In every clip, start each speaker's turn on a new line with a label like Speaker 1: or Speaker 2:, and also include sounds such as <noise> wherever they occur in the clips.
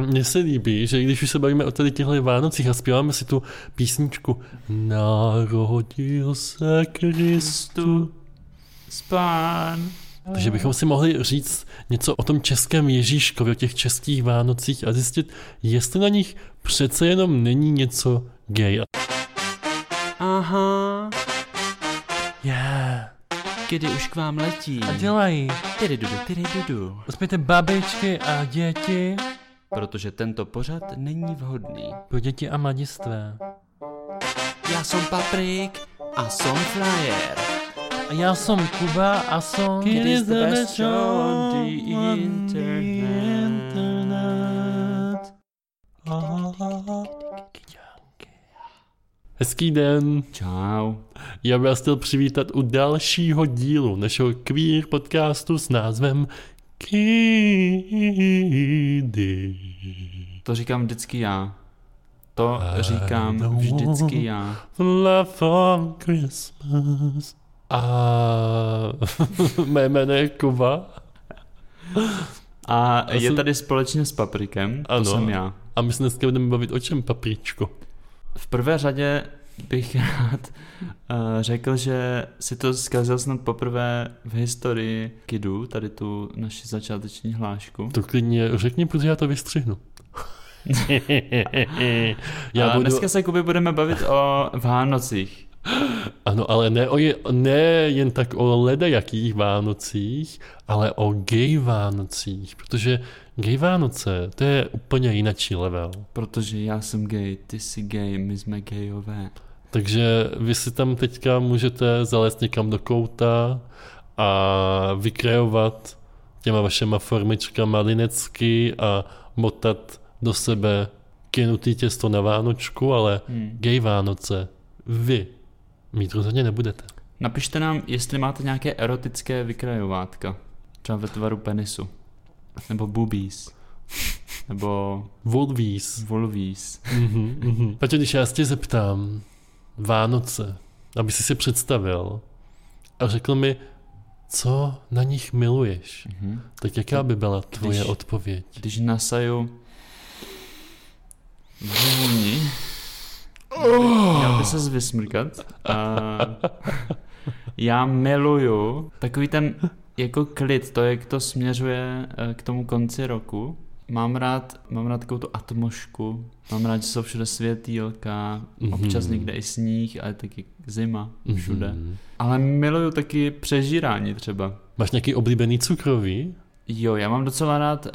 Speaker 1: Mně se líbí, že když už se bavíme o tady těchto Vánocích a zpíváme si tu písničku Narodil se Kristu.
Speaker 2: Spán.
Speaker 1: Takže bychom si mohli říct něco o tom českém Ježíškovi, o těch českých Vánocích a zjistit, jestli na nich přece jenom není něco gay.
Speaker 2: Aha,
Speaker 1: Yeah.
Speaker 2: kdy už k vám letí.
Speaker 1: A dělají.
Speaker 2: Tyry dudu, tyry dudu.
Speaker 1: Uspějte babičky a děti
Speaker 2: Protože tento pořad není vhodný.
Speaker 1: pro děti a mladistvé.
Speaker 2: Já jsem Paprik a jsem Flyer.
Speaker 1: A já jsem Kuba a jsem
Speaker 2: It is the best show on the internet.
Speaker 1: Hezký den.
Speaker 2: Čau.
Speaker 1: Já bych vás chtěl přivítat u dalšího dílu našeho queer podcastu s názvem Kidy.
Speaker 2: To říkám vždycky já. To říkám vždycky já.
Speaker 1: Love for Christmas. A <laughs> mé jméno je Kuba.
Speaker 2: A je
Speaker 1: jsem-
Speaker 2: tady společně s Paprikem, to
Speaker 1: Ano.
Speaker 2: jsem já.
Speaker 1: A my se dneska budeme bavit o čem, papričko?
Speaker 2: V prvé řadě bych <laughs> rád uh, řekl, že si to zkazil snad poprvé v historii Kidu, tady tu naši začáteční hlášku.
Speaker 1: To klidně řekni, protože já to vystřihnu. <laughs> já budu...
Speaker 2: dneska se Kuby budeme bavit o Vánocích.
Speaker 1: Ano, ale ne, o je, ne jen tak o ledajakých Vánocích, ale o gay Vánocích, protože gay Vánoce, to je úplně jinačí level.
Speaker 2: Protože já jsem gay, ty jsi gay, my jsme gayové.
Speaker 1: Takže vy si tam teďka můžete zalézt někam do kouta a vykrajovat těma vašema formičkama linecky a motat do sebe kynutý těsto na Vánočku, ale
Speaker 2: Hmm.
Speaker 1: gay Vánoce vy mít rozhodně nebudete.
Speaker 2: Napište nám, jestli máte nějaké erotické vykrajovátka. Třeba ve tvaru penisu. Nebo boobies. Nebo
Speaker 1: Volvíz.
Speaker 2: volvíz.
Speaker 1: Mhm, mhm. Paťo, když já se tě zeptám, Vánoce, aby si si představil a řekl mi, co na nich miluješ,
Speaker 2: Mhm.
Speaker 1: tak jaká by byla tvoje
Speaker 2: Když-
Speaker 1: odpověď?
Speaker 2: Když nasaju vůni, měl by se vysmrkat. A já miluju takový ten jako klid, to jak to směřuje eh, k tomu konci roku. Mám rád, mám rád takovou tu atmošku, mám rád, že jsou všude světýlka, občas
Speaker 1: Mhm.
Speaker 2: někde i sníh, ale taky zima všude.
Speaker 1: Mhm.
Speaker 2: Ale miluju taky přežírání třeba.
Speaker 1: Máš nějaký oblíbený cukrový?
Speaker 2: Jo, já mám docela rád uh,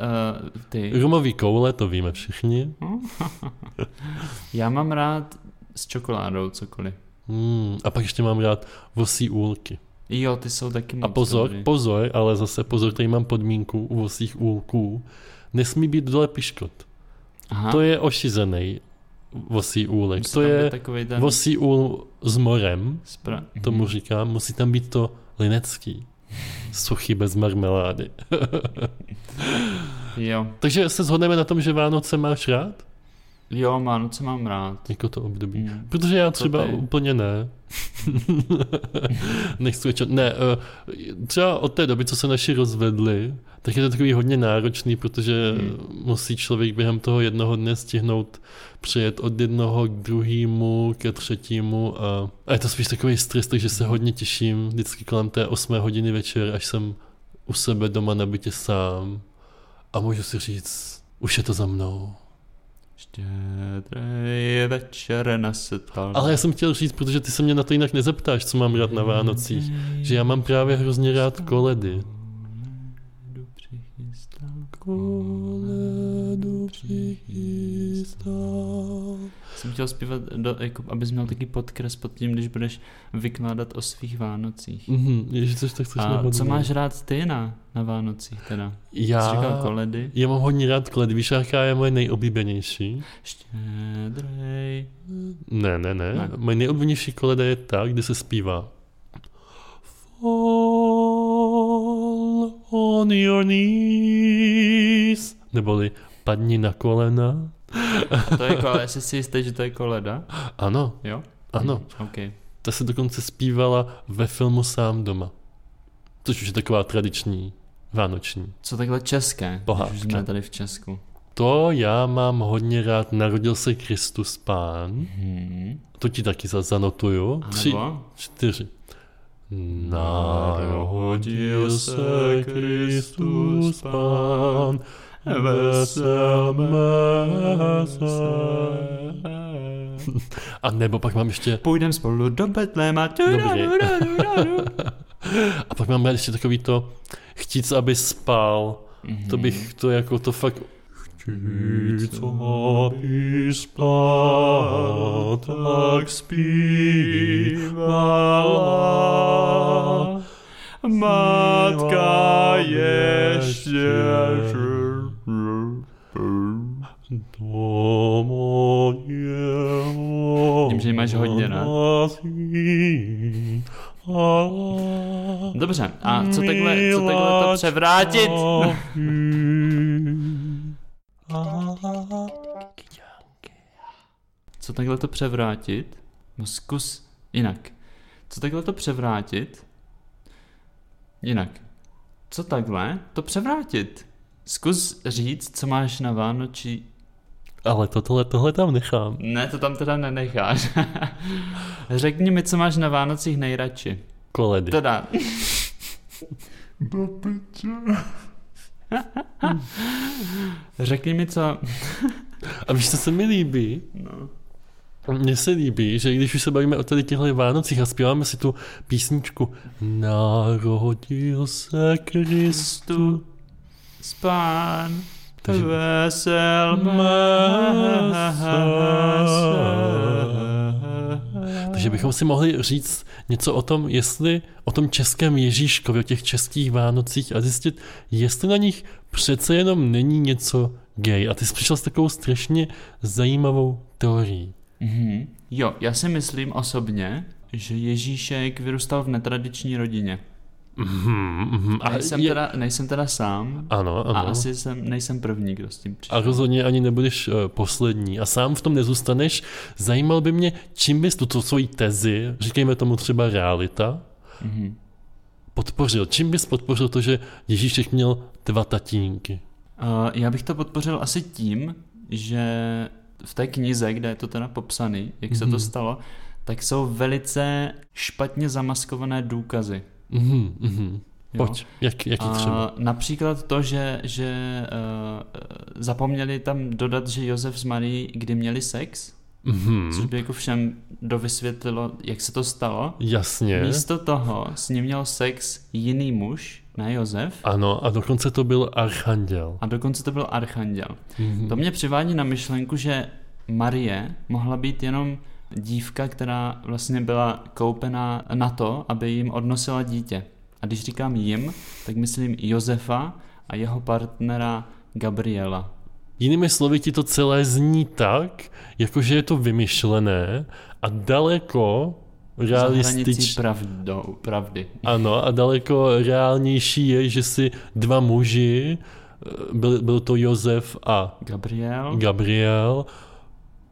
Speaker 2: ty.
Speaker 1: Rumový koule, to víme všichni. <laughs>
Speaker 2: Já mám rád s čokoládou cokoliv.
Speaker 1: Hmm, a pak ještě mám rád vosí úlky.
Speaker 2: Jo, ty jsou taky
Speaker 1: A pozor,
Speaker 2: dobrý.
Speaker 1: pozor, ale zase pozor, tady mám podmínku u vosích úlků. Nesmí být dole piškot.
Speaker 2: Aha,
Speaker 1: To je ošizený vosí úlek.
Speaker 2: musí
Speaker 1: To je
Speaker 2: ten
Speaker 1: vosí úl s morem,
Speaker 2: spra...
Speaker 1: tomu
Speaker 2: Mhm.
Speaker 1: říkám, musí tam být to linecký. Suchý bez marmelády. <laughs>
Speaker 2: Jo,
Speaker 1: Takže se shodneme na tom, že Vánoce máš rád?
Speaker 2: jo, co mám rád.
Speaker 1: Jako to období.
Speaker 2: Mm.
Speaker 1: Protože já třeba úplně ne. <laughs> Nechci většinou, ne, eh, třeba od té doby, co se naši rozvedli, tak je to takový hodně náročný, protože
Speaker 2: Hmm.
Speaker 1: musí člověk během toho jednoho dne stihnout přijet od jednoho k druhému, ke třetímu a, a je to spíš takový stres, takže se hodně těším vždycky kolem té 8 hodiny večer, až jsem u sebe doma na bytě sám a můžu si říct, už je to za mnou.
Speaker 2: Štědrý večer nasetal.
Speaker 1: Ale já jsem chtěl říct, protože ty se mě na to jinak nezeptáš, co mám rád na Vánocích, že já mám právě hrozně rád koledy.
Speaker 2: Koledu přichystal. Jsem chtěl zpívat, do, jako, abys měl taky podkres pod tím, když budeš vykládat o svých Vánocích.
Speaker 1: Mhm, ježiš, což tak chceš
Speaker 2: A co máš rád ty na, na Vánocích teda? Jsi říkal
Speaker 1: Já,
Speaker 2: koledy?
Speaker 1: já mám hodně rád koledy, víš, jaká je moje nejoblíbenější?
Speaker 2: Štědrej.
Speaker 1: Ne, ne, ne,
Speaker 2: Ne.
Speaker 1: moje nejoblíbenější koleda je ta, kde se zpívá Fall on your knees Neboli padni na kolena
Speaker 2: A to je koleda, jestli si jistý, že to je koleda?
Speaker 1: Ano,
Speaker 2: Jo?
Speaker 1: ano,
Speaker 2: OK.
Speaker 1: ta se dokonce zpívala ve filmu Sám doma. Což už je taková tradiční vánoční.
Speaker 2: Co takhle české,
Speaker 1: Pohádka.
Speaker 2: když už jsme tady v Česku?
Speaker 1: to já mám hodně rád Narodil se Kristus Pán.
Speaker 2: Hmm.
Speaker 1: To ti taky za- zanotuju. Tři, čtyři. Narodil se Kristus Pán, veselme se. A nebo pak mám ještě,
Speaker 2: Půjdem spolu do Betléma.
Speaker 1: A pak mám ještě takový to, chtít, aby spal. To bych to jako to fakt Chtít, aby spal, tak zpívala
Speaker 2: Matka ještě
Speaker 1: do
Speaker 2: Vidím, že máš hodně rád.
Speaker 1: hlásí.
Speaker 2: Dobře, a co takhle, co takhle to převrátit? Co takhle to převrátit? No zkus jinak. Co takhle to převrátit? Jinak. Co takhle to převrátit? Zkus říct, co máš na Vánoči.
Speaker 1: Ale to, tohle, tohle tam nechám.
Speaker 2: Ne, to tam teda nenecháš. <laughs> Řekni mi, co máš na Vánocích nejradši.
Speaker 1: Koledy.
Speaker 2: Teda,
Speaker 1: Do piče.
Speaker 2: řekni mi, co...
Speaker 1: A víš, co se mi líbí?
Speaker 2: No.
Speaker 1: Mně se líbí, že když už se bavíme o tady těchto Vánocích a zpíváme si tu písničku Narodil se Kristu,
Speaker 2: Spán,
Speaker 1: Takže-
Speaker 2: veselme
Speaker 1: Takže bychom si mohli říct něco o tom, jestli o tom českém Ježíškovi, o těch českých Vánocích a zjistit, jestli na nich přece jenom není něco gay. A ty jsi přišel s takovou strašně zajímavou teorií.
Speaker 2: Mhm. Jo, já si myslím osobně, že Ježíšek vyrůstal v netradiční rodině.
Speaker 1: Mhm, mhm.
Speaker 2: A nejsem,
Speaker 1: je-
Speaker 2: teda, nejsem teda sám
Speaker 1: Ano,
Speaker 2: a
Speaker 1: ano.
Speaker 2: asi jsem, nejsem první, kdo s tím
Speaker 1: A
Speaker 2: přišel.
Speaker 1: rozhodně ani nebudeš uh, poslední. A sám v tom nezůstaneš. Zajímal by mě, čím bys tuto svoji tezi, říkejme tomu třeba realita,
Speaker 2: Mhm.
Speaker 1: podpořil. Čím bys podpořil to, že Ježíšek měl dva tatínky?
Speaker 2: Uh, já bych to podpořil asi tím, že v té knize, kde je to teda popsaný, jak se to
Speaker 1: Mhm.
Speaker 2: stalo, tak jsou velice špatně zamaskované důkazy.
Speaker 1: Mhm, mhm.
Speaker 2: Jo?
Speaker 1: Pojď, jak, jaký třeba?
Speaker 2: A například to, že, že uh, zapomněli tam dodat, že Josef s Marí kdy měli sex,
Speaker 1: Mhm.
Speaker 2: což by jako všem dovysvětlilo, jak se to stalo.
Speaker 1: Jasně.
Speaker 2: Místo toho s ním měl sex jiný muž, ne Josef,
Speaker 1: Ano, a dokonce to byl archanděl.
Speaker 2: a dokonce to byl archanděl.
Speaker 1: Mhm.
Speaker 2: To mě přivádí na myšlenku, že Marie mohla být jenom dívka, která vlastně byla koupená na to, aby jim odnosila dítě. A když říkám jim, tak myslím Josefa a jeho partnera Gabriela.
Speaker 1: Jinými slovy ti to celé zní tak, jakože je to vymyšlené a daleko realistič...
Speaker 2: pravdou, pravdy.
Speaker 1: Ano, a daleko reálnější je, že si dva muži, eh, byl, byl to Josef a
Speaker 2: Gabriel?
Speaker 1: Gabriel,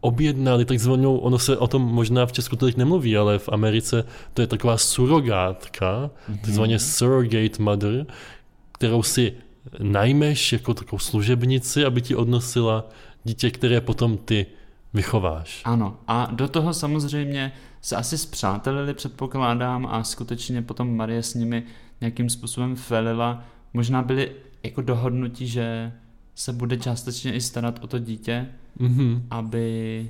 Speaker 1: objednali takzvanou, ono se o tom možná v Česku tolik nemluví, ale v Americe to je taková surogátka,
Speaker 2: Mhm.
Speaker 1: takzvaně surrogate mother, kterou si najmeš jako takovou služebnici, aby ti odnosila dítě, které potom ty vychováš.
Speaker 2: Ano, a do toho samozřejmě se asi zpřátelili, předpokládám, a skutečně potom Marie s nimi nějakým způsobem felila. Možná byli jako dohodnutí, že se bude částečně i starat o to dítě,
Speaker 1: Mhm.
Speaker 2: aby,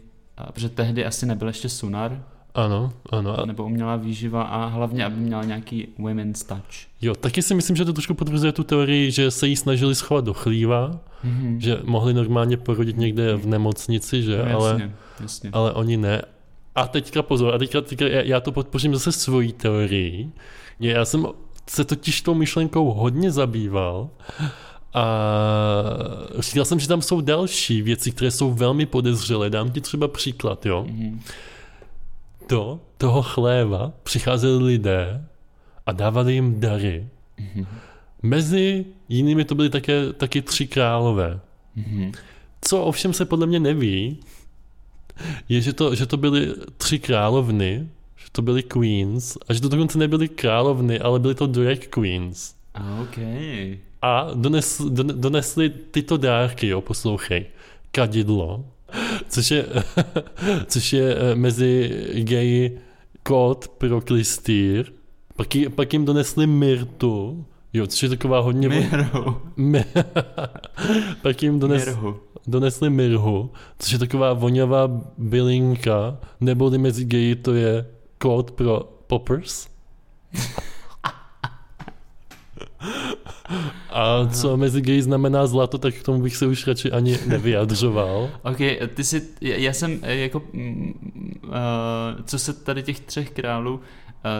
Speaker 2: protože tehdy asi nebyl ještě sunar,
Speaker 1: Ano, ano.
Speaker 2: Nebo umělá výživa a hlavně, aby měla nějaký women's touch.
Speaker 1: jo, taky si myslím, že to trošku potvrzuje tu teorii, že se jí snažili schovat do chlíva,
Speaker 2: Mhm.
Speaker 1: že mohli normálně porodit někde v nemocnici, že?
Speaker 2: No,
Speaker 1: ale,
Speaker 2: jasně, jasně.
Speaker 1: ale oni ne. A teďka pozor, a teďka, teďka já, já to podpořím zase svojí teorií. Já jsem se totiž tou myšlenkou hodně zabýval a říkal jsem, že tam jsou další věci, které jsou velmi podezřelé. Dám ti třeba příklad, jo.
Speaker 2: Mhm.
Speaker 1: Do toho chléva přicházeli lidé a dávali jim dary.
Speaker 2: Mhm.
Speaker 1: Mezi jinými to byly také, taky tři králové.
Speaker 2: Mhm.
Speaker 1: Co ovšem se podle mě neví, je, že to, že to byly tři královny, že to byly queens, a že to dokonce nebyly královny, ale byly to drag queens.
Speaker 2: A OK.
Speaker 1: A dones, don, donesli tyto dárky, jo, poslouchej. Kadidlo, což je, <laughs> což je eh, mezi geji kód pro klistýr, pak, jí, pak jim donesli Mirtu, jo, což je taková hodně...
Speaker 2: Mirhu. <laughs>
Speaker 1: Mi, pak jim dones,
Speaker 2: Mirhu.
Speaker 1: donesli Mirhu, což je taková vonavá bylinka, neboli mezi geji to je kód pro poppers. <laughs> A co mezi gay znamená zlato, tak k tomu bych se už radši ani nevyjadřoval.
Speaker 2: Ok, ty si, já jsem eh, jako, uh, co se tady těch třech králů uh,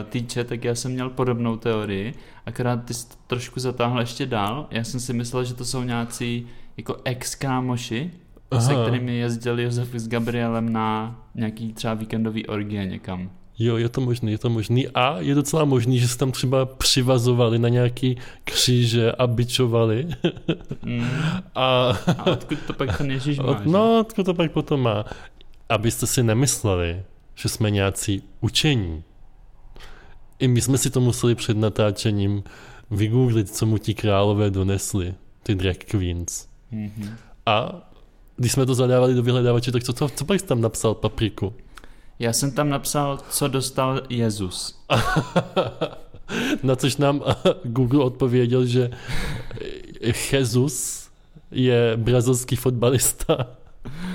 Speaker 2: týče, tak já jsem měl podobnou teorii, akorát ty jsi to trošku zatáhl ještě dál. Já jsem si myslel, že to jsou nějací jako ex-kámoši, se
Speaker 1: Aha.
Speaker 2: kterými jezdil Josef s Gabrielem na nějaký třeba víkendový orgie někam.
Speaker 1: Jo, je to možný, je to možný. A je docela možný, že se tam třeba přivazovali na nějaký kříže a bičovali.
Speaker 2: Mm. <laughs>
Speaker 1: A
Speaker 2: A odkud to pak ten Ježíš <laughs> má?
Speaker 1: od, no, odkud to pak potom má. Abyste si nemysleli, že jsme nějací učení. I my jsme si to museli před natáčením vygooglit, co mu ti králové donesli, ty drag queens.
Speaker 2: Mhm.
Speaker 1: A když jsme to zadávali do vyhledávače, tak co, co, co pak jsi tam napsal, papriku?
Speaker 2: Já jsem tam napsal, co dostal Jezus. <laughs>
Speaker 1: Na což nám <laughs> Google odpověděl, že Jesus je brazilský fotbalista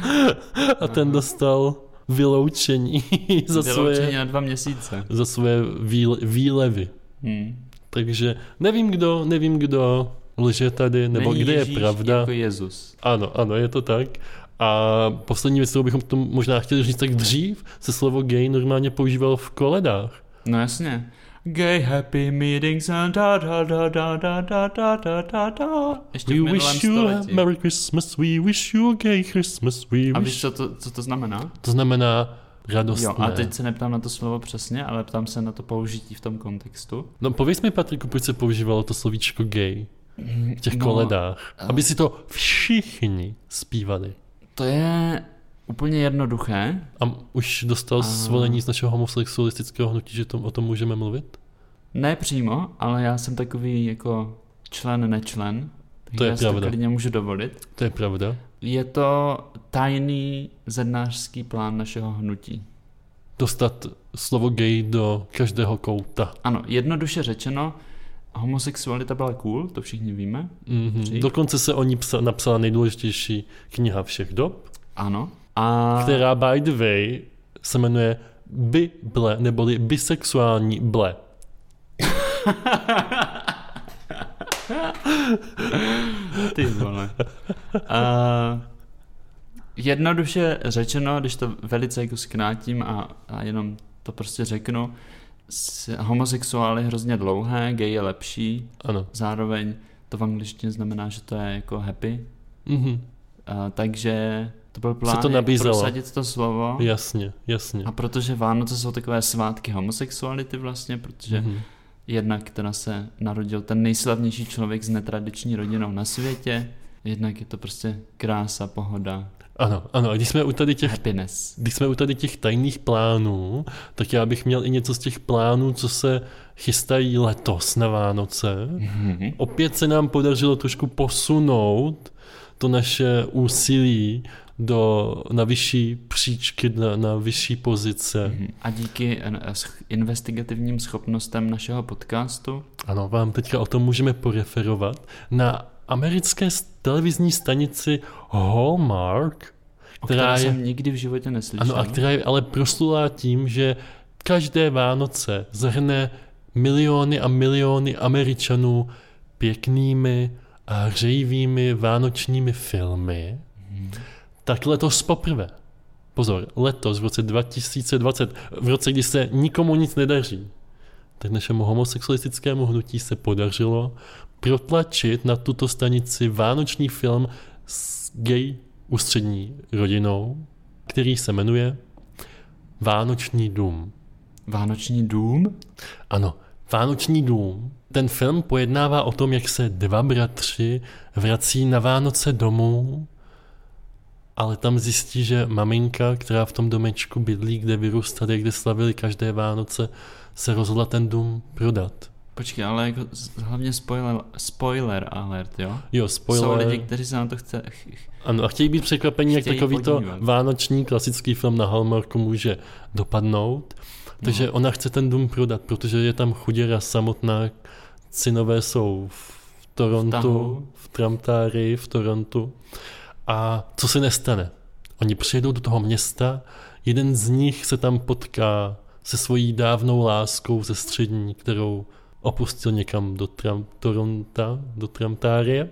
Speaker 1: <laughs> a ten dostal vyloučení za
Speaker 2: Vyloučení
Speaker 1: svoje,
Speaker 2: na dva měsíce.
Speaker 1: za svoje výle, výlevy.
Speaker 2: Hmm.
Speaker 1: Takže nevím kdo, nevím kdo lže tady, nebo
Speaker 2: Není
Speaker 1: kde
Speaker 2: Ježíš
Speaker 1: je pravda.
Speaker 2: Jako Jezus.
Speaker 1: Ano, ano, je to tak. A poslední věc, kterou bychom to možná chtěli říct, tak dřív se slovo gay normálně používalo v koledách.
Speaker 2: No jasně. Gay happy meetings and da da da da da da da da da da. Ještě
Speaker 1: We wish you a
Speaker 2: století.
Speaker 1: Merry Christmas, we wish you a gay Christmas, we
Speaker 2: A
Speaker 1: wish...
Speaker 2: víš, co to, co to znamená?
Speaker 1: To znamená radostné.
Speaker 2: Jo, a teď se neptám na to slovo přesně, ale ptám se na to použití v tom kontextu.
Speaker 1: No pověz mi, Patriku, proč se používalo to slovíčko gay v těch
Speaker 2: No,
Speaker 1: koledách? Aby si to všichni zpívali.
Speaker 2: To je úplně jednoduché.
Speaker 1: A už dostal
Speaker 2: A-
Speaker 1: svolení z našeho homosexualistického hnutí, že tom, o tom můžeme mluvit?
Speaker 2: Ne přímo, ale já jsem takový jako člen, nečlen.
Speaker 1: To je
Speaker 2: já
Speaker 1: pravda.
Speaker 2: klidně můžu dovolit.
Speaker 1: To je pravda.
Speaker 2: Je to tajný zednářský plán našeho hnutí.
Speaker 1: Dostat slovo gay do každého kouta.
Speaker 2: Ano, jednoduše řečeno, homosexualita byla cool, to všichni víme.
Speaker 1: Mm-hmm. Dokonce se o ní psa, napsala nejdůležitější kniha všech dob,
Speaker 2: Ano. A
Speaker 1: která by the way se jmenuje Bible, neboli bisexuální ble. <laughs>
Speaker 2: Ty vole. A jednoduše řečeno, když to velice jako zkrátím a, a jenom to prostě řeknu, homosexuál je hrozně dlouhé, gay je lepší,
Speaker 1: Ano.
Speaker 2: zároveň to v angličtině znamená, že to je jako happy,
Speaker 1: Mm-hmm.
Speaker 2: a, takže to byl plán
Speaker 1: to nabízelo.
Speaker 2: prosadit to slovo.
Speaker 1: Jasně, jasně.
Speaker 2: A protože Vánoce jsou takové svátky homosexuality vlastně, protože
Speaker 1: Mhm.
Speaker 2: Jednak teda se narodil ten nejslavnější člověk s netradiční rodinou na světě, jednak je to prostě krása, pohoda,
Speaker 1: Ano, ano, a když jsme u tady těch
Speaker 2: happiness.
Speaker 1: když jsme u tady těch tajných plánů, tak já bych měl i něco z těch plánů, co se chystají letos na Vánoce.
Speaker 2: Mhm.
Speaker 1: Opět se nám podařilo trošku posunout to naše úsilí do, na vyšší příčky, na, na vyšší pozice.
Speaker 2: Mhm. A díky eh, investigativním schopnostem našeho podcastu,
Speaker 1: Ano, vám teďka o tom můžeme poreferovat. Na americké televizní stanici Hallmark, která je...
Speaker 2: jsem nikdy v životě neslyšel.
Speaker 1: Ano, a která je ale proslulá tím, že každé Vánoce zahrne miliony a miliony Američanů pěknými a hřejivými vánočními filmy,
Speaker 2: Mhm.
Speaker 1: tak letos poprvé. Pozor, letos v roce 2020, v roce, kdy se nikomu nic nedaří, tak našemu homosexualistickému hnutí se podařilo protlačit na tuto stanici vánoční film s gay ústřední rodinou, který se jmenuje Vánoční dům.
Speaker 2: Vánoční dům?
Speaker 1: Ano, Vánoční dům. Ten film pojednává o tom, jak se dva bratři vrací na Vánoce domů, ale tam zjistí, že maminka, která v tom domečku bydlí, kde vyrůstali, kde slavili každé Vánoce, se rozhodla ten dům prodat.
Speaker 2: Počkej, ale jako hlavně spoiler, spoiler alert, jo?
Speaker 1: Jo, spoiler.
Speaker 2: Jsou lidi, kteří se na to chce... ch- ch-
Speaker 1: Ano, a chtějí být překvapení, jak
Speaker 2: Chtějí
Speaker 1: takový to
Speaker 2: podívat.
Speaker 1: vánoční klasický film na Hallmarku může dopadnout. Takže
Speaker 2: No.
Speaker 1: ona chce ten dům prodat, protože je tam chuděra samotná, synové jsou v Torontu,
Speaker 2: tahu.
Speaker 1: v Tramtári, v Torontu. A co se nestane? Oni přijedou do toho města, jeden z nich se tam potká se svojí dávnou láskou ze střední, kterou opustil někam do Tram, Toronta, do Tramtárie.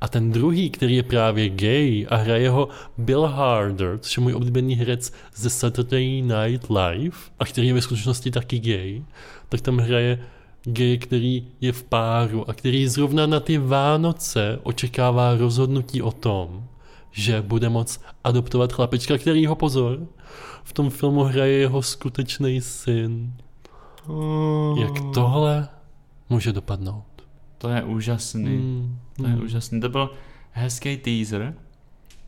Speaker 1: A ten druhý, který je právě gay a hraje ho Bill Harder, což je můj oblíbený herec ze Saturday Night Live, a který je ve skutečnosti taky gay, tak tam hraje gay, který je v páru a který zrovna na ty Vánoce očekává rozhodnutí o tom, že bude moc adoptovat chlapečka, který ho pozor, v tom filmu hraje jeho skutečný syn. Jak tohle může dopadnout?
Speaker 2: To je úžasný.
Speaker 1: Hmm,
Speaker 2: To je
Speaker 1: hmm.
Speaker 2: úžasný. To byl hezký teaser.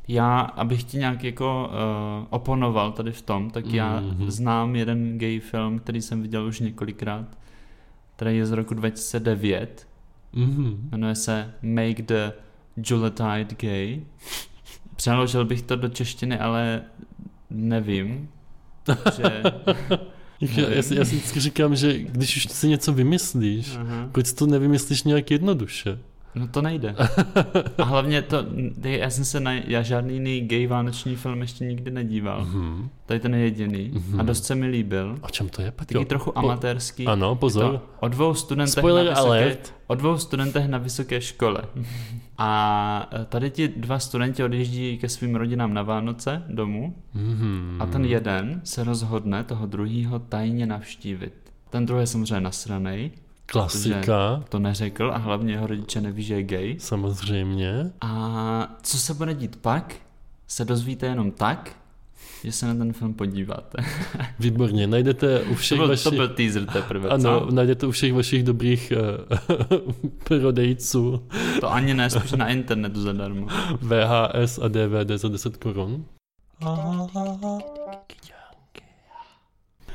Speaker 2: Já, abych ti nějak jako uh, oponoval tady v tom, tak já
Speaker 1: Mhm.
Speaker 2: znám jeden gay film, který jsem viděl už několikrát, který je z roku 2009.
Speaker 1: Mhm.
Speaker 2: Jmenuje se Make the Juletide Gay. Přeložil bych to do češtiny, ale nevím. Že... <laughs>
Speaker 1: Já, já, si, já si vždycky říkám, že když už si něco vymyslíš,
Speaker 2: Aha.
Speaker 1: proč to nevymyslíš nějak jednoduše?
Speaker 2: No to nejde. A hlavně to, já jsem se na já žádný jiný gay vánoční film ještě nikdy nedíval.
Speaker 1: Mhm.
Speaker 2: Tady ten je jediný.
Speaker 1: Mhm.
Speaker 2: A dost se mi líbil.
Speaker 1: O čem to je, Petro?
Speaker 2: Taky trochu amatérský.
Speaker 1: Ano, pozor.
Speaker 2: To o dvou studentech
Speaker 1: Spoiler
Speaker 2: na vysoké,
Speaker 1: alert.
Speaker 2: o dvou studentech na vysoké škole. A e, tady ti dva studenti odjíždí ke svým rodinám na Vánoce domů
Speaker 1: Mhm.
Speaker 2: a ten jeden se rozhodne toho druhého tajně navštívit. Ten druhý je samozřejmě nasranej,
Speaker 1: Klasika,
Speaker 2: to neřekl a hlavně jeho rodiče neví, že je gay.
Speaker 1: samozřejmě.
Speaker 2: A co se bude dít pak, se dozvíte jenom tak, že se na ten film podíváte. <laughs>
Speaker 1: Výborně, najdete u
Speaker 2: To
Speaker 1: všech
Speaker 2: byl,
Speaker 1: vašich...
Speaker 2: to byl teaser teprve,
Speaker 1: Ano,
Speaker 2: co?
Speaker 1: najdete u všech vašich dobrých uh, <laughs> prodejců
Speaker 2: To ani ne, spíš na internetu zadarmo.
Speaker 1: VHS a DVD za 10 korun.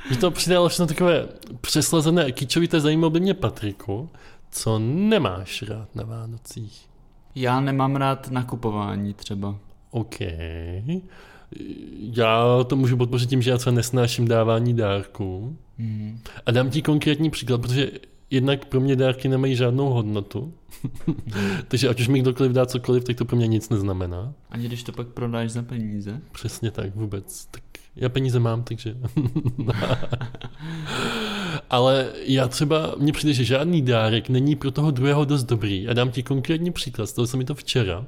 Speaker 1: Mě to přidalo všechno takové přeslazené kýčovité zajímavé mě, Patriku, co nemáš rád na Vánocích.
Speaker 2: Já nemám rád nakupování třeba.
Speaker 1: OK. Já to můžu podpořit tím, že já třeba nesnáším dávání dárků.
Speaker 2: Hmm.
Speaker 1: A dám ti konkrétní příklad, protože jednak pro mě dárky nemají žádnou hodnotu. <laughs> Takže ať už mi kdokoliv dá cokoliv, tak to pro mě nic neznamená.
Speaker 2: Ani když to pak prodáš za peníze.
Speaker 1: Přesně tak, vůbec. Tak já peníze mám, takže... Ale já třeba, mně přijde, že žádný dárek není pro toho druhého dost dobrý. A dám ti konkrétní příklad, stalo se mi to včera.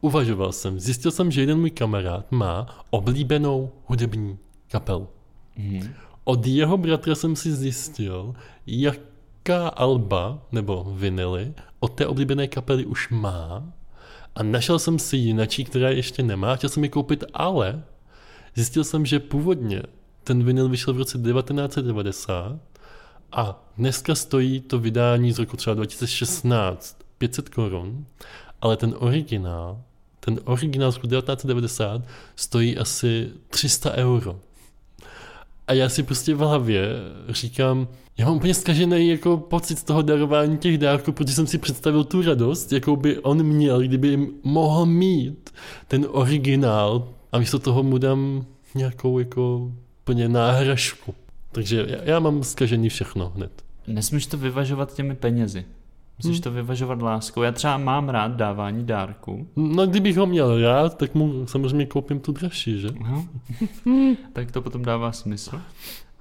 Speaker 1: Uvažoval jsem, zjistil jsem, že jeden můj kamarád má oblíbenou hudební kapelu.
Speaker 2: Hmm.
Speaker 1: Od jeho bratra jsem si zjistil, jaká alba nebo vinily od té oblíbené kapely už má a našel jsem si jinačí, která je ještě nemá. Chtěl jsem ji koupit, ale zjistil jsem, že původně ten vinyl vyšel v roce 1990 a dneska stojí to vydání z roku třeba 2016 500 korun, ale ten originál, ten originál z roku 1990 stojí asi 300 euro. A já si prostě v hlavě říkám, já mám úplně zkažený jako pocit z toho darování těch dárků, protože jsem si představil tu radost, jakou by on měl, kdyby mohl mít ten originál a místo toho mu dám nějakou jako úplně náhražku. Takže já, já mám zkažený všechno hned.
Speaker 2: Nesmíš to vyvažovat těmi penězi. Musíš
Speaker 1: Hmm.
Speaker 2: to vyvažovat láskou. Já třeba mám rád dávání dárků.
Speaker 1: No kdybych ho měl rád, tak mu samozřejmě koupím tu dražší, že?
Speaker 2: Aha. <laughs> tak to potom dává smysl.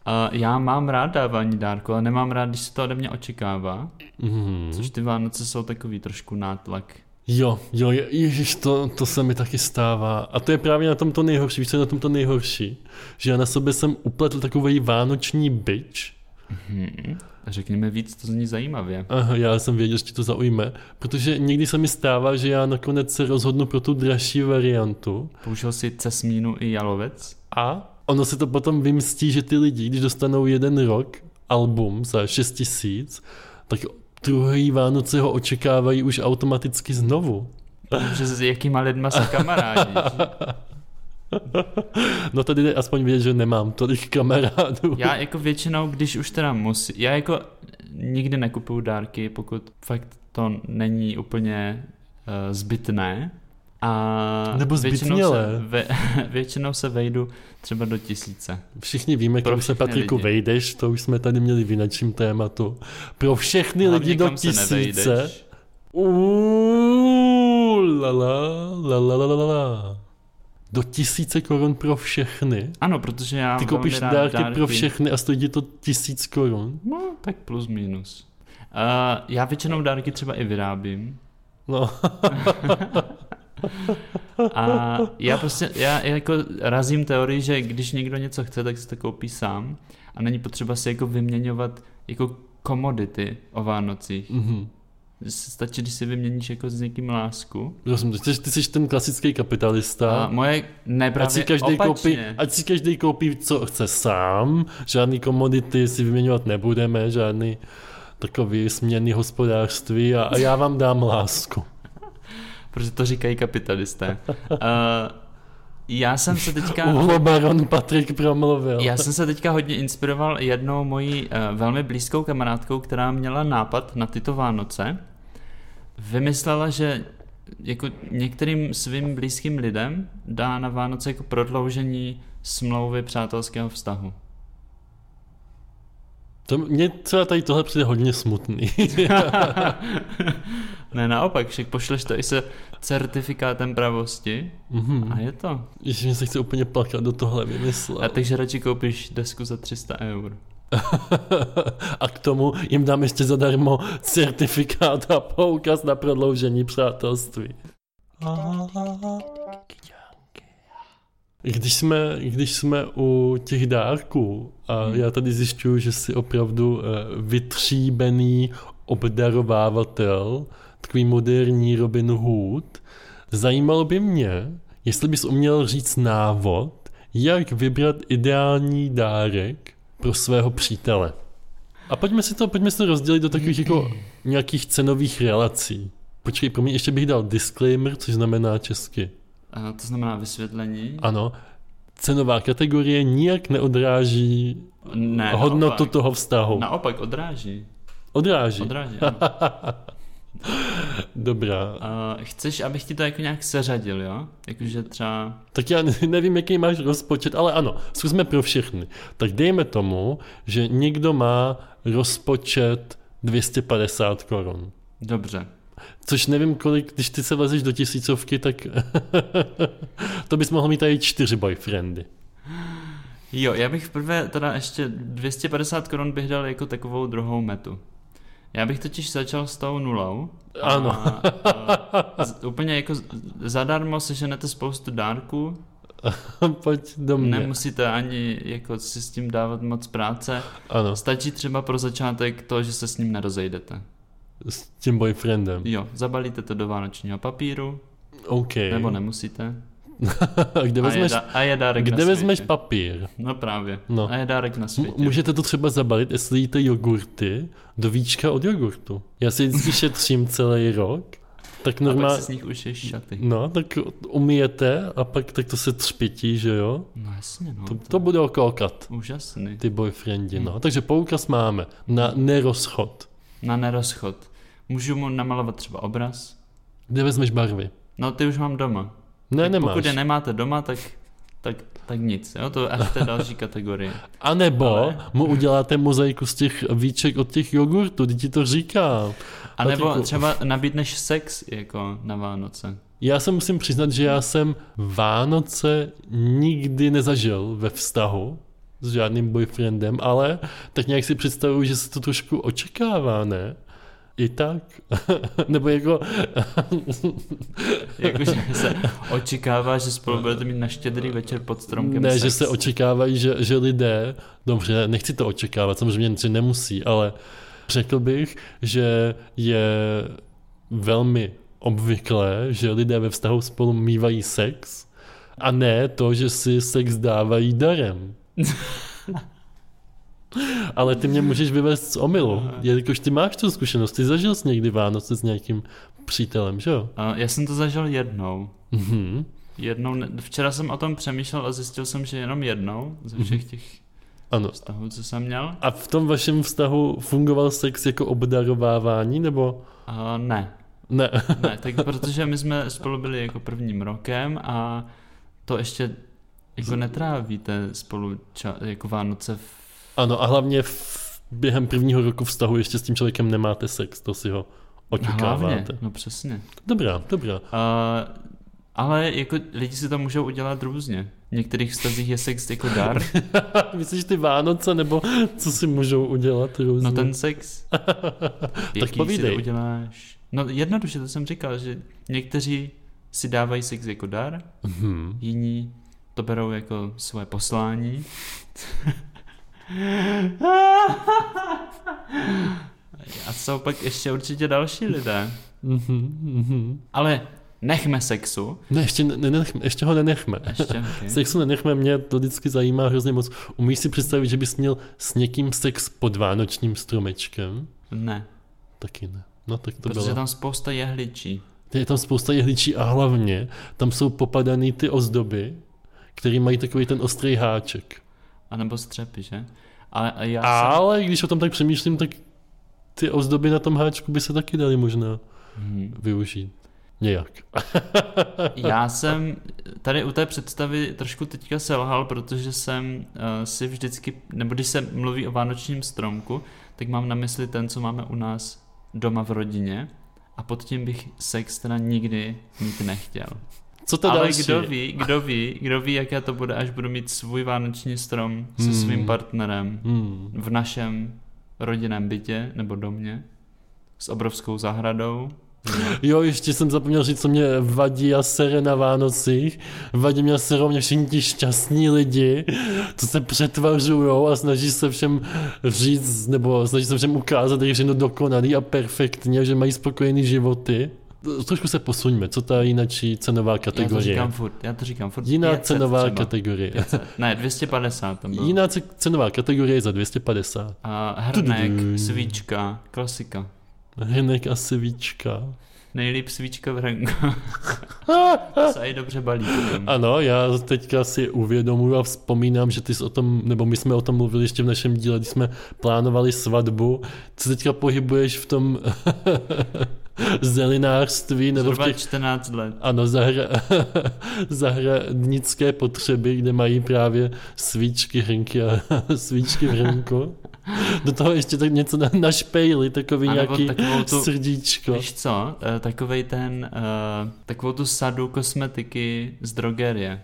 Speaker 2: A já mám rád dávání dárku, ale nemám rád, když se to ode mě očekává.
Speaker 1: Mhm.
Speaker 2: Což ty Vánoce jsou takový trošku nátlak.
Speaker 1: Jo, jo, je- ježiš, to, to se mi taky stává. A to je právě na tom to nejhorší. Víš, co je na tom to nejhorší? Že já na sobě jsem upletl takový vánoční byč.
Speaker 2: Hmm. Řekni mi víc, to zní zajímavě.
Speaker 1: Aha, já jsem věděl, že ti to zaujme. Protože někdy se mi stává, že já nakonec se rozhodnu pro tu dražší variantu.
Speaker 2: Použil si cesmínu i jalovec?
Speaker 1: A ono se to potom vymstí, že ty lidi, když dostanou jeden rok album za 6 tisíc, tak druhý Vánoce ho očekávají už automaticky znovu.
Speaker 2: Že s jakýma lidma se kamarádíš? <laughs>
Speaker 1: No tady jde aspoň vědět, že nemám tolik kamarádů.
Speaker 2: Já jako většinou, když už teda musí, já jako nikdy nekupuju dárky, pokud fakt to není úplně uh, zbytné. A
Speaker 1: Nebo
Speaker 2: většinou
Speaker 1: zbytnělé.
Speaker 2: se, ve, <laughs> většinou se vejdu třeba do tisíce.
Speaker 1: Všichni víme, kam se Patriku
Speaker 2: lidi.
Speaker 1: vejdeš, to už jsme tady měli v jiném tématu. Pro všechny
Speaker 2: Hlavně
Speaker 1: lidi do tisíce. Uuu, la la, la la la la la la. Do tisíce korun pro všechny.
Speaker 2: Ano, protože já
Speaker 1: Ty koupíš dárky,
Speaker 2: dárky
Speaker 1: pro všechny a stojí ti to tisíc korun.
Speaker 2: No, tak plus minus. Uh, já většinou dárky třeba i vyrábím.
Speaker 1: No, <laughs>
Speaker 2: A já prostě, já jako razím teorii, že když někdo něco chce, tak si to koupí sám a není potřeba si jako vyměňovat jako komodity o Vánocích.
Speaker 1: mhm.
Speaker 2: Stačí, když si vyměníš jako s někým lásku.
Speaker 1: Rozumím, ty, jsi- ty jsi ten klasický kapitalista.
Speaker 2: A moje
Speaker 1: Ať
Speaker 2: nepravě
Speaker 1: si, každý koupí, ať si každý koupí, co chce sám, žádný komodity si vyměňovat nebudeme, žádný takový směný hospodářství a, a já vám dám lásku.
Speaker 2: Protože to říkají kapitalisté. Uh, <laughs> já jsem se teďka... <laughs>
Speaker 1: Uhlobaron Patrik promluvil.
Speaker 2: Já jsem se teďka hodně inspiroval jednou mojí uh, velmi blízkou kamarádkou, která měla nápad na tyto Vánoce. Vymyslela, že jako některým svým blízkým lidem dá na Vánoce jako prodloužení smlouvy přátelského vztahu.
Speaker 1: To, mně třeba tady tohle přijde hodně smutný. <laughs>
Speaker 2: ne, naopak, však pošleš to i se certifikátem pravosti
Speaker 1: Mhm.
Speaker 2: a je to.
Speaker 1: Ježiš, mě se chce úplně plakat do tohle vymyslet.
Speaker 2: A takže radši koupíš desku za 300 eur. <laughs>
Speaker 1: a k tomu jim dám ještě zadarmo certifikát a poukaz na prodloužení přátelství. Když jsme, když jsme u těch dárků a
Speaker 2: Hmm.
Speaker 1: já tady zjišťuju, že jsi opravdu eh, vytříbený obdarovávatel, takový moderní Robin Hood, zajímalo by mě, jestli bys uměl říct návod, jak vybrat ideální dárek pro svého přítele. A pojďme si to, pojďme si to rozdělit do takových jako nějakých cenových relací. Počkej, pro mě ještě bych dal disclaimer, což znamená česky.
Speaker 2: A to znamená vysvětlení.
Speaker 1: Ano, cenová kategorie nijak neodráží
Speaker 2: ne,
Speaker 1: hodnotu
Speaker 2: naopak.
Speaker 1: toho vztahu.
Speaker 2: Naopak odráží.
Speaker 1: Odráží.
Speaker 2: Odráží, <laughs> ano.
Speaker 1: Dobrá.
Speaker 2: A chceš, abych ti to jako nějak seřadil, jo? Jakože třeba...
Speaker 1: Tak já nevím, jaký máš rozpočet, ale ano, zkusme pro všechny. Tak dejme tomu, že někdo má rozpočet 250 korun.
Speaker 2: Dobře.
Speaker 1: Což nevím, kolik, když ty se vlezeš do tisícovky, tak <laughs> to bys mohl mít tady čtyři boyfriendy.
Speaker 2: Jo, já bych prvé teda ještě 250 korun bych dal jako takovou druhou metu. Já bych totiž začal s tou nulou. A,
Speaker 1: Ano.
Speaker 2: a, z, úplně jako zadarmo seženete spoustu dárků. <laughs>
Speaker 1: Pojď do mě.
Speaker 2: Nemusíte ani jako si s tím dávat moc práce.
Speaker 1: Ano,
Speaker 2: Stačí třeba pro začátek to, že se s ním nerozejdete.
Speaker 1: s tím boyfriendem.
Speaker 2: Jo, zabalíte to do vánočního papíru,
Speaker 1: OK.
Speaker 2: nebo nemusíte.
Speaker 1: A kde
Speaker 2: A je,
Speaker 1: vezmeš,
Speaker 2: da, a je dárek
Speaker 1: kde
Speaker 2: na
Speaker 1: vezmeš
Speaker 2: světě.
Speaker 1: papír?
Speaker 2: No právě.
Speaker 1: No.
Speaker 2: A je dárek na
Speaker 1: M-
Speaker 2: světě.
Speaker 1: můžete to třeba zabalit, jestli jíte jogurty, do víčka od jogurtu. Já si vždycky šetřím celý rok, tak
Speaker 2: A pak
Speaker 1: normálně...
Speaker 2: si s nich ušiješ šaty.
Speaker 1: No, tak umijete a pak tak to se třpití, že jo?
Speaker 2: No jasně, no.
Speaker 1: To, to bude okoukat,
Speaker 2: Úžasný.
Speaker 1: ty boyfriendi,
Speaker 2: Hmm.
Speaker 1: no. Takže poukaz máme na nerozchod.
Speaker 2: Na nerozchod. Můžu mu namalovat třeba obraz?
Speaker 1: Kde vezmeš barvy?
Speaker 2: No ty už mám doma.
Speaker 1: Ne,
Speaker 2: tak
Speaker 1: nemáš.
Speaker 2: Pokud je nemáte doma, tak, tak, tak nic. Jo? To až v té další kategorie. <laughs>
Speaker 1: A nebo
Speaker 2: Ale-
Speaker 1: mu uděláte mozaiku z těch víček od těch jogurtů, ti to říká.
Speaker 2: A nebo
Speaker 1: Patriku.
Speaker 2: třeba nabídneš sex jako na Vánoce.
Speaker 1: Já se musím přiznat, že já jsem Vánoce nikdy nezažil ve vztahu s žádným boyfriendem, ale tak nějak si představuju, že se to trošku očekává, ne? I tak? <laughs> Nebo jako, <laughs>
Speaker 2: Jakože <laughs> se očekává, že spolu budete mít na štědrý večer pod stromkem
Speaker 1: ne,
Speaker 2: sex.
Speaker 1: že se očekávají, že, že lidé, dobře, nechci to očekávat, samozřejmě že nemusí, ale řekl bych, že je velmi obvyklé, že lidé ve vztahu spolu mývají sex a ne to, že si sex dávají darem. Ale ty mě můžeš vyvést z omylu, jelikož ty máš tu zkušenost, ty zažil jsi někdy Vánoce s nějakým přítelem, že jo?
Speaker 2: Já jsem to zažil jednou.
Speaker 1: Mhm.
Speaker 2: Jednou, včera jsem o tom přemýšlel a zjistil jsem, že jenom jednou ze všech těch
Speaker 1: Ano.
Speaker 2: vztahu, co jsem měl.
Speaker 1: A v tom vašem vztahu fungoval sex jako obdarovávání, nebo
Speaker 2: A ne,
Speaker 1: ne?
Speaker 2: ne, tak protože my jsme spolu byli jako prvním rokem a to ještě jako netrávíte spolu ča- jako Vánoce v...
Speaker 1: Ano, a hlavně v, během prvního roku vztahu ještě s tím člověkem nemáte sex, to si ho
Speaker 2: Hlavně,
Speaker 1: očekáváte.
Speaker 2: no přesně.
Speaker 1: Dobrá, dobrá.
Speaker 2: A, ale jako lidi si to můžou udělat různě. V některých vztazích je sex jako dar, <laughs>
Speaker 1: Myslíš ty Vánoce, nebo co si můžou udělat různě?
Speaker 2: no ten sex, <laughs> jaký si
Speaker 1: povídej.
Speaker 2: to uděláš. No jednoduše, to jsem říkal, že někteří si dávají sex jako dar,
Speaker 1: Mhm.
Speaker 2: jiní to berou jako svoje poslání. <laughs> A jsou pak ještě určitě další lidé.
Speaker 1: Mhm, mhm.
Speaker 2: Ale nechme sexu.
Speaker 1: Ne, ještě, ne, nenechme, ještě ho nenechme.
Speaker 2: Ještě, okay. <laughs>
Speaker 1: Sexu nenechme, mě to vždycky zajímá hrozně moc. Umíš si představit, že bys měl s někým sex pod vánočním stromečkem?
Speaker 2: Ne,
Speaker 1: Taky ne. No tak to
Speaker 2: protože
Speaker 1: bylo.
Speaker 2: tam spousta jehličí.
Speaker 1: Je tam spousta jehličí a hlavně tam jsou popadaný ty ozdoby, které mají takový ten ostrý háček.
Speaker 2: A nebo střepy, že? Ale a já jsem...
Speaker 1: Ale když o tom tak přemýšlím, tak ty ozdoby na tom háčku by se taky daly možná
Speaker 2: Mhm.
Speaker 1: využít. Nějak. <laughs>
Speaker 2: Já <laughs> jsem tady u té představy trošku teďka selhal, protože jsem uh, si vždycky, nebo když se mluví o vánočním stromku, tak mám na mysli ten, co máme u nás doma v rodině a pod tím bych sex teda nikdy mít nechtěl.
Speaker 1: Co to
Speaker 2: Ale
Speaker 1: další?
Speaker 2: kdo ví, kdo ví, kdo ví, jaké to bude, až budu mít svůj vánoční strom se
Speaker 1: Hmm.
Speaker 2: svým partnerem
Speaker 1: Hmm.
Speaker 2: v našem rodinném bytě nebo domě s obrovskou zahradou. <laughs>
Speaker 1: Jo, ještě jsem zapomněl říct, co mě vadí a sere na Vánocích. Vadí mě a serou mě všichni ti šťastní lidi, co se přetvařujou a snaží se všem říct, nebo snaží se všem ukázat, že je všechno dokonalý a perfektní, a že mají spokojený životy. Trošku se posuňme, co ta jinačí cenová
Speaker 2: Já to
Speaker 1: kategorie?
Speaker 2: říkám furt, já to říkám furt.
Speaker 1: Jiná
Speaker 2: 500
Speaker 1: cenová
Speaker 2: třeba.
Speaker 1: kategorie.
Speaker 2: 500. Ne, 250 tam bylo.
Speaker 1: Jiná ce- cenová kategorie je za 250.
Speaker 2: A hrnek, svíčka, klasika.
Speaker 1: Hrnek a svíčka.
Speaker 2: Nejlíp svíčka v hrnku. <laughs> se i dobře balí. potom.
Speaker 1: Ano, já teďka si uvědomuji a vzpomínám, že ty jsi o tom, nebo my jsme o tom mluvili ještě v našem díle, když jsme plánovali svatbu. Co teďka pohybuješ v tom <laughs> <laughs> zelinářství, nebo
Speaker 2: Zhruba
Speaker 1: těch,
Speaker 2: 14 let.
Speaker 1: ano, zahra, <laughs> zahradnické potřeby, kde mají právě svíčky, hrnky a <laughs> svíčky v hrnku. Do toho ještě tak něco na, na špejli, takový
Speaker 2: A nebo
Speaker 1: nějaký
Speaker 2: tu-
Speaker 1: srdíčko.
Speaker 2: Víš co, Eh, takovej ten, uh, takovou tu sadu kosmetiky z drogerie.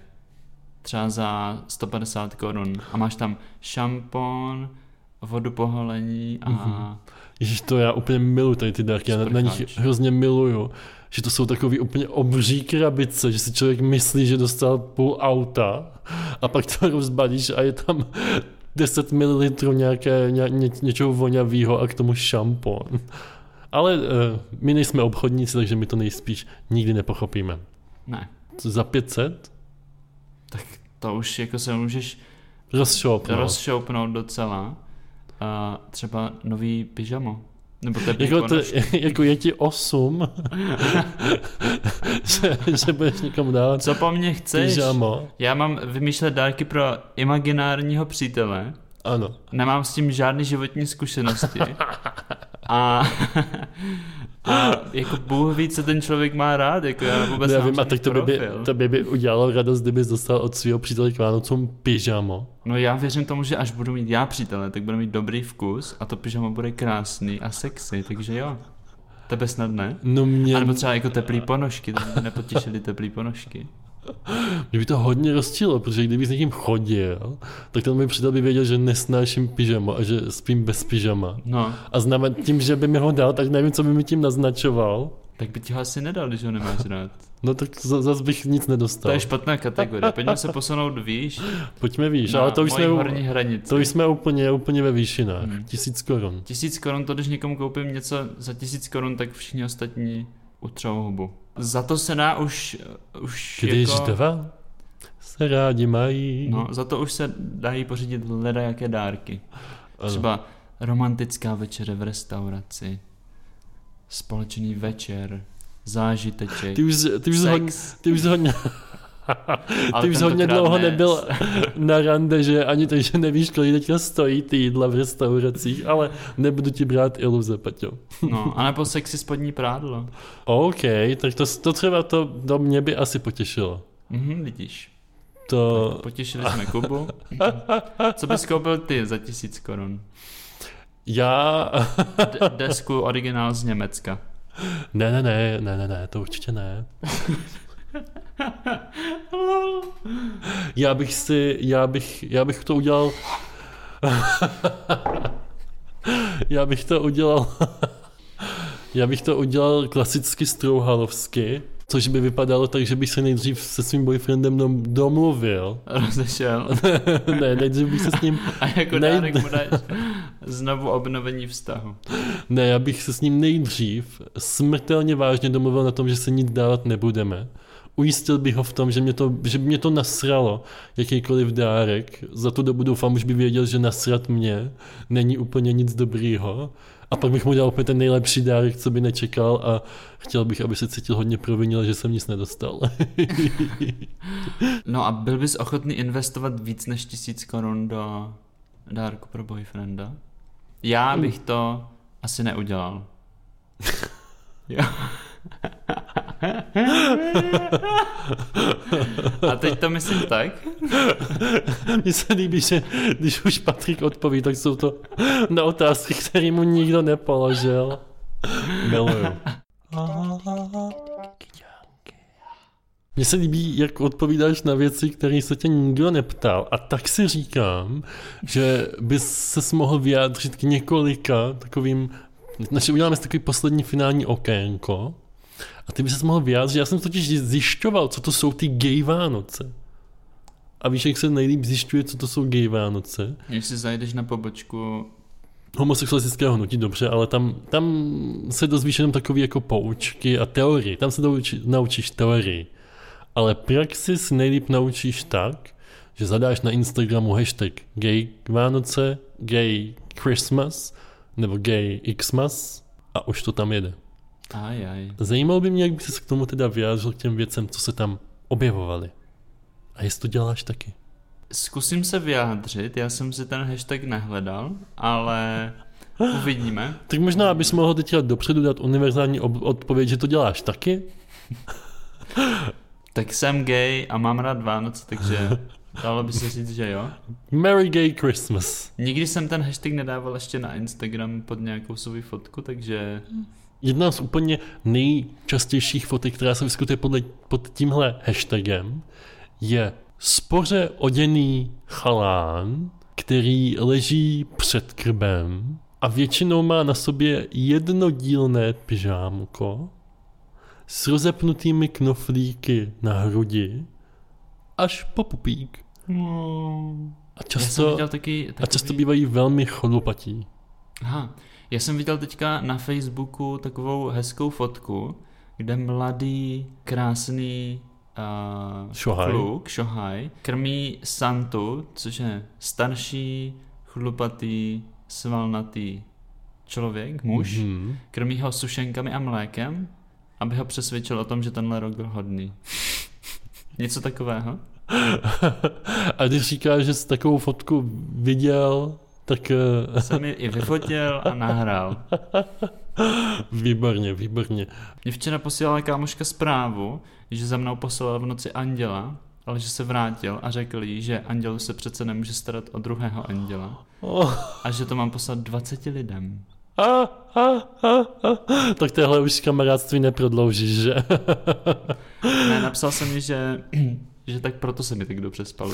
Speaker 2: Třeba za 150 korun. A máš tam šampon, vodu po holení a...
Speaker 1: Mhm. Ježiš, to já úplně miluji tady ty dárky, já na, na nich hrozně miluju. Že to jsou takový úplně obří krabice, že si člověk myslí, že dostal půl auta a pak to rozbalíš a je tam 10 ml nějaké, ně, ně, něčeho vonavého a k tomu šampon. Ale uh, my nejsme obchodníci, takže my to nejspíš nikdy nepochopíme.
Speaker 2: Ne,
Speaker 1: Co, za 500?
Speaker 2: tak to už jako se můžeš
Speaker 1: Rozšoupnout.
Speaker 2: rozšoupnout docela. A třeba nový pyžamo. Nebo teplý
Speaker 1: Jako, to, jako je ti 8, <laughs> že, že budeš někomu dávat
Speaker 2: Co po mně chceš?
Speaker 1: pyžamo.
Speaker 2: Já mám vymýšlet dárky pro imaginárního přítele.
Speaker 1: Ano.
Speaker 2: Nemám s tím žádné životní zkušenosti. <laughs> A, a jako Bůh ví, co ten člověk má rád. Jako já vůbec
Speaker 1: Já vím, a tak to by, by, to by, by udělalo radost, kdyby dostal od svého přítele k Vánocům pyžamo.
Speaker 2: No já věřím tomu, že až budu mít já přítele, tak budu mít dobrý vkus a to pyžamo bude krásný a sexy, takže jo. Tebe snad ne?
Speaker 1: No mě,
Speaker 2: A nebo třeba jako teplý ponožky, to nepotěšily teplý ponožky. <laughs>
Speaker 1: mě by to hodně rozčilo, protože kdyby s někým chodil, tak ten můj přítel by věděl, že nesnáším pyžamo a že spím bez pyžama.
Speaker 2: No,
Speaker 1: A znamená tím, že by mi ho dal, tak nevím, co by mi tím naznačoval.
Speaker 2: tak by ti ho asi nedal, když ho nemáš rád.
Speaker 1: No tak za- zas bych nic
Speaker 2: To
Speaker 1: nedostal.
Speaker 2: je špatná kategorie. Pojďme se posunout výš.
Speaker 1: Pojďme výš, ale to už jsme,
Speaker 2: horní hranici.
Speaker 1: to už jsme úplně, úplně ve výšinách.
Speaker 2: Hmm.
Speaker 1: Tisíc korun.
Speaker 2: Tisíc korun, to když někomu koupím něco za tisíc korun, tak všichni ostatní utřou hubu. Za to se dá už, už
Speaker 1: Když
Speaker 2: jako...
Speaker 1: dva se rádi mají.
Speaker 2: No, za to už se dají pořídit leda jaké dárky.
Speaker 1: Ano.
Speaker 2: Třeba romantická večeře v restauraci, společný večer, zážiteček,
Speaker 1: Ty už, ty už,
Speaker 2: sex.
Speaker 1: ty už hodně, <laughs> <laughs> Ty už hodně dlouho ne. nebyl na rande, že ani to, že nevíš, kolik teďka stojí ty jídla v restauracích, ale nebudu ti brát iluze, Paťo.
Speaker 2: no, anebo sexy spodní prádlo.
Speaker 1: OK, tak to, to třeba to do mě by asi potěšilo.
Speaker 2: Mhm, vidíš.
Speaker 1: To...
Speaker 2: Tak potěšili jsme Kubu. Co bys koupil ty za tisíc korun?
Speaker 1: Já...
Speaker 2: D- desku originál z Německa.
Speaker 1: Ne, ne, ne, ne, ne, ne, to určitě ne. <laughs> já bych si, já bych, já bych to udělal... <laughs> já bych to udělal... <laughs> já bych to udělal klasicky strouhalovsky což by vypadalo tak, že bych se nejdřív se svým boyfriendem dom, domluvil.
Speaker 2: Rozešel.
Speaker 1: ne, nejdřív bych se s ním...
Speaker 2: A jako nej... dárek mu dáš znovu obnovení vztahu.
Speaker 1: Ne, já bych se s ním nejdřív smrtelně vážně domluvil na tom, že se nic dávat nebudeme. Ujistil bych ho v tom, že mě to, že by mě to nasralo, jakýkoliv dárek. Za tu dobu doufám, už by věděl, že nasrat mě není úplně nic dobrýho a pak bych mu dal úplně ten nejlepší dárek, co by nečekal a chtěl bych, aby se cítil hodně provinil, že jsem nic nedostal. <laughs>
Speaker 2: no a byl bys ochotný investovat víc než tisíc korun do dárku pro boyfrienda? Já bych to asi neudělal. <laughs> jo. A teď to myslím tak?
Speaker 1: Mně se líbí, že když už Patrik odpoví, tak jsou to na otázky, které mu nikdo nepoložil. Miluju. Mně se líbí, jak odpovídáš na věci, které se tě nikdo neptal. A tak si říkám, že bys se mohl vyjádřit k několika takovým... Naše uděláme takový poslední finální okénko, a ty by se mohl vyjádřit, já jsem totiž zjišťoval, co to jsou ty gay Vánoce. A víš, jak se nejlíp zjišťuje, co to jsou gay Vánoce?
Speaker 2: Když si zajdeš na pobočku
Speaker 1: homosexualistického hnutí, dobře, ale tam, tam se dozvíš jenom takové jako poučky a teorie. Tam se naučí, naučíš teorii. Ale praxi si nejlíp naučíš tak, že zadáš na Instagramu hashtag gay Vánoce, gay Christmas nebo gay Xmas a už to tam jede.
Speaker 2: Aj, aj.
Speaker 1: Zajímalo by mě, jak by se k tomu teda vyjádřil k těm věcem, co se tam objevovaly. A jestli to děláš taky.
Speaker 2: Zkusím se vyjádřit, já jsem si ten hashtag nehledal, ale uvidíme. <laughs>
Speaker 1: tak možná bys mohl teď dopředu dát univerzální odpověď, že to děláš taky? <laughs>
Speaker 2: tak jsem gay a mám rád Vánoce, takže <laughs> dalo by se říct, že jo.
Speaker 1: Merry Gay Christmas.
Speaker 2: Nikdy jsem ten hashtag nedával ještě na Instagram pod nějakou svou fotku, takže
Speaker 1: Jedna z úplně nejčastějších fotek, která se vyskytuje podle, pod tímhle hashtagem, je spoře oděný chalán, který leží před krbem a většinou má na sobě jednodílné pyžámko s rozepnutými knoflíky na hrudi až po pupík. A často, taky, takový... a často bývají velmi chlupatí.
Speaker 2: Aha, já jsem viděl teďka na Facebooku takovou hezkou fotku, kde mladý, krásný uh, šohaj. kluk, šohaj, krmí Santu, což je starší, chlupatý, svalnatý člověk, muž, mm-hmm. krmí ho sušenkami a mlékem, aby ho přesvědčil o tom, že tenhle rok byl hodný. <laughs> Něco takového? <laughs>
Speaker 1: a když říkáš, že jsi takovou fotku viděl, tak...
Speaker 2: Uh... Jsem ji i vyfotil a nahrál. <laughs>
Speaker 1: Výborně, výborně.
Speaker 2: Mě včera posílala kámoška zprávu, že za mnou poslala v noci anděla, ale že se vrátil a řekl jí, že anděl se přece nemůže starat o druhého anděla. Oh. A že to mám poslat 20 lidem.
Speaker 1: A, a, a. Tak tohle už kamarádství neprodloužíš, že?
Speaker 2: ne, napsal jsem mi, že že tak proto se mi tak dobře spalo.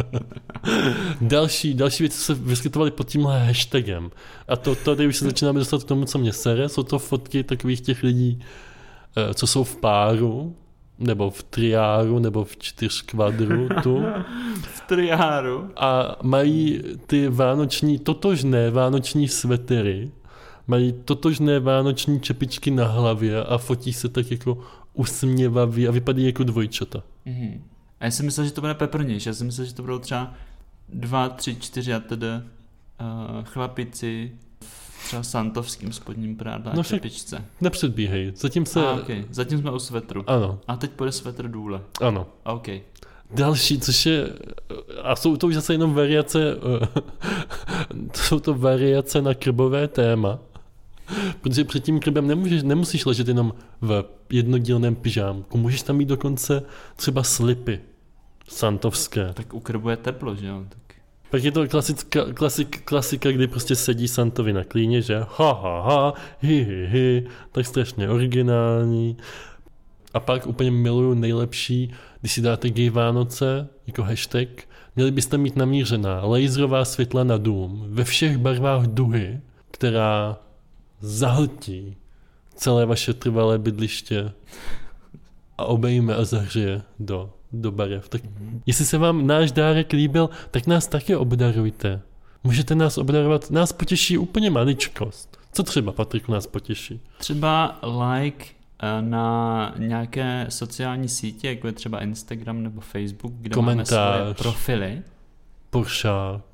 Speaker 2: <laughs>
Speaker 1: další, další věci se vyskytovaly pod tímhle hashtagem. A to tady už se začínáme dostat k tomu, co mě sere. Jsou to fotky takových těch lidí, eh, co jsou v páru, nebo v triáru, nebo v čtyřkvadru tu.
Speaker 2: v triáru.
Speaker 1: A mají ty vánoční, totožné vánoční svetery, mají totožné vánoční čepičky na hlavě a fotí se tak jako usměvavý a vypadají jako dvojčata.
Speaker 2: Mm-hmm. A já jsem myslel, že to bude peprnější. Já jsem myslel, že to budou třeba dva, tři, čtyři a tedy uh, chlapici v třeba santovským spodním prádle a
Speaker 1: No však-
Speaker 2: čepičce.
Speaker 1: Nepředbíhej, zatím se...
Speaker 2: A, okay. Zatím jsme u svetru.
Speaker 1: Ano,
Speaker 2: A teď půjde svetr důle.
Speaker 1: ano.
Speaker 2: A, OK.
Speaker 1: Další, což je, a jsou to už zase jenom variace, <laughs> jsou to variace na krbové téma, protože před tím krbem nemůžeš, nemusíš ležet jenom v jednodílném pyžámku, můžeš tam mít dokonce třeba slipy santovské.
Speaker 2: Tak u krbu je teplo, že jo? Tak...
Speaker 1: Pak je to klasická, klasik, klasika, kdy prostě sedí Santovi na klíně, že ha ha ha, hi hi hi, tak strašně originální. A pak úplně miluju nejlepší, když si dáte gay Vánoce jako hashtag, měli byste mít namířená laserová světla na dům ve všech barvách duhy, která zahltí celé vaše trvalé bydliště a obejme a zahřeje do, do barev. Tak jestli se vám náš dárek líbil, tak nás taky obdarujte. Můžete nás obdarovat, nás potěší úplně maličkost. Co třeba, Patriku, nás potěší?
Speaker 2: Třeba like eh, na nějaké sociální sítě, jako je třeba Instagram nebo Facebook, kde
Speaker 1: Komentář.
Speaker 2: máme svoje profily.
Speaker 1: Poršák,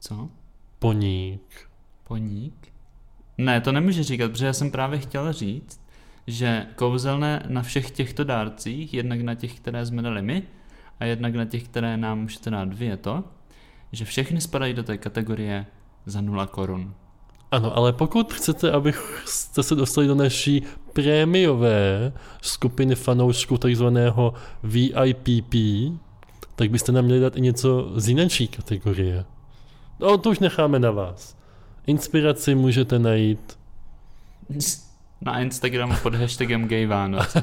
Speaker 2: Co?
Speaker 1: poník.
Speaker 2: Poník? Ne, to nemůže říkat, protože já jsem právě chtěl říct, že kouzelné na všech těchto dárcích, jednak na těch, které jsme dali my, a jednak na těch, které nám můžete dát vy, je to, že všechny spadají do té kategorie za 0 korun.
Speaker 1: Ano, ale pokud chcete, abyste se dostali do naší prémiové skupiny fanoušků takzvaného VIPP, tak byste nám měli dát i něco z jiné kategorie. No, to už necháme na vás. Inspiraci můžete najít
Speaker 2: Na Instagramu pod hashtagem GayVánoc.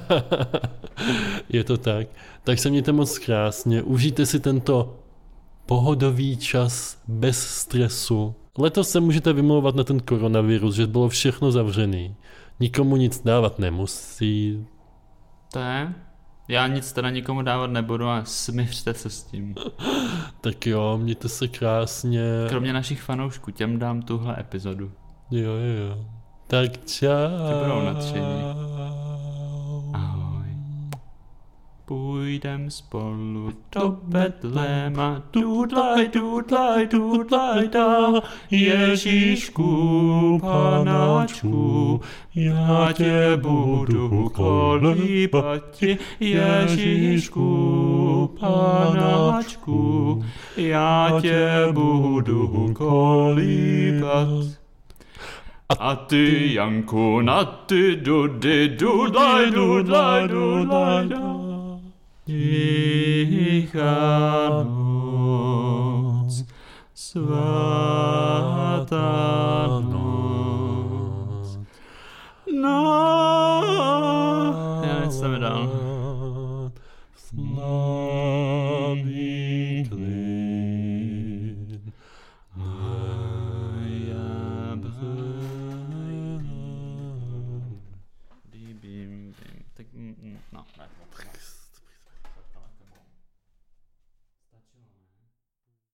Speaker 2: <laughs>
Speaker 1: Je to tak. Tak se mějte moc krásně. Užijte si tento pohodový čas bez stresu. Letos se můžete vymlouvat na ten koronavirus, že bylo všechno zavřený. Nikomu nic dávat nemusí.
Speaker 2: To je? Já nic teda nikomu dávat nebudu a smířte se s tím. <laughs>
Speaker 1: Tak jo, mějte se krásně.
Speaker 2: Kromě našich fanoušků, těm dám tuhle epizodu.
Speaker 1: Jo, jo, jo. Tak čau.
Speaker 2: Ty budou nadšení. Půjdem spolu do Betléma, dudlaj, dudlaj, dudlaj, da, Ježíšku, panáčku, já tě budu kolíbati, Ježíšku, panáčku, já tě budu kolíbat. A ty, Janku, na ty dudy, dudlaj, dudlaj, dudlaj, тиха ночь, свята ночь. No. Yeah, let's slow it down.